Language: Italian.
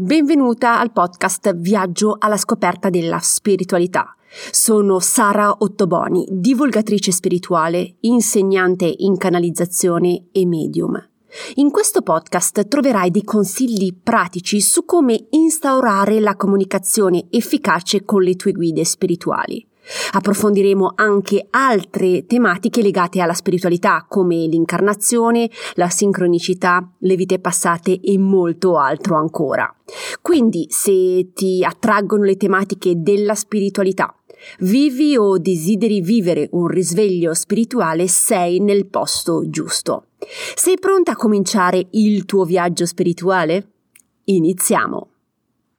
Benvenuta al podcast Viaggio alla scoperta della spiritualità. Sono Sara Ottoboni, divulgatrice spirituale, insegnante in canalizzazione e medium. In questo podcast troverai dei consigli pratici su come instaurare la comunicazione efficace con le tue guide spirituali. Approfondiremo anche altre tematiche legate alla spiritualità come l'incarnazione, la sincronicità, le vite passate e molto altro ancora. Quindi se ti attraggono le tematiche della spiritualità, vivi o desideri vivere un risveglio spirituale, sei nel posto giusto. Sei pronta a cominciare il tuo viaggio spirituale? Iniziamo!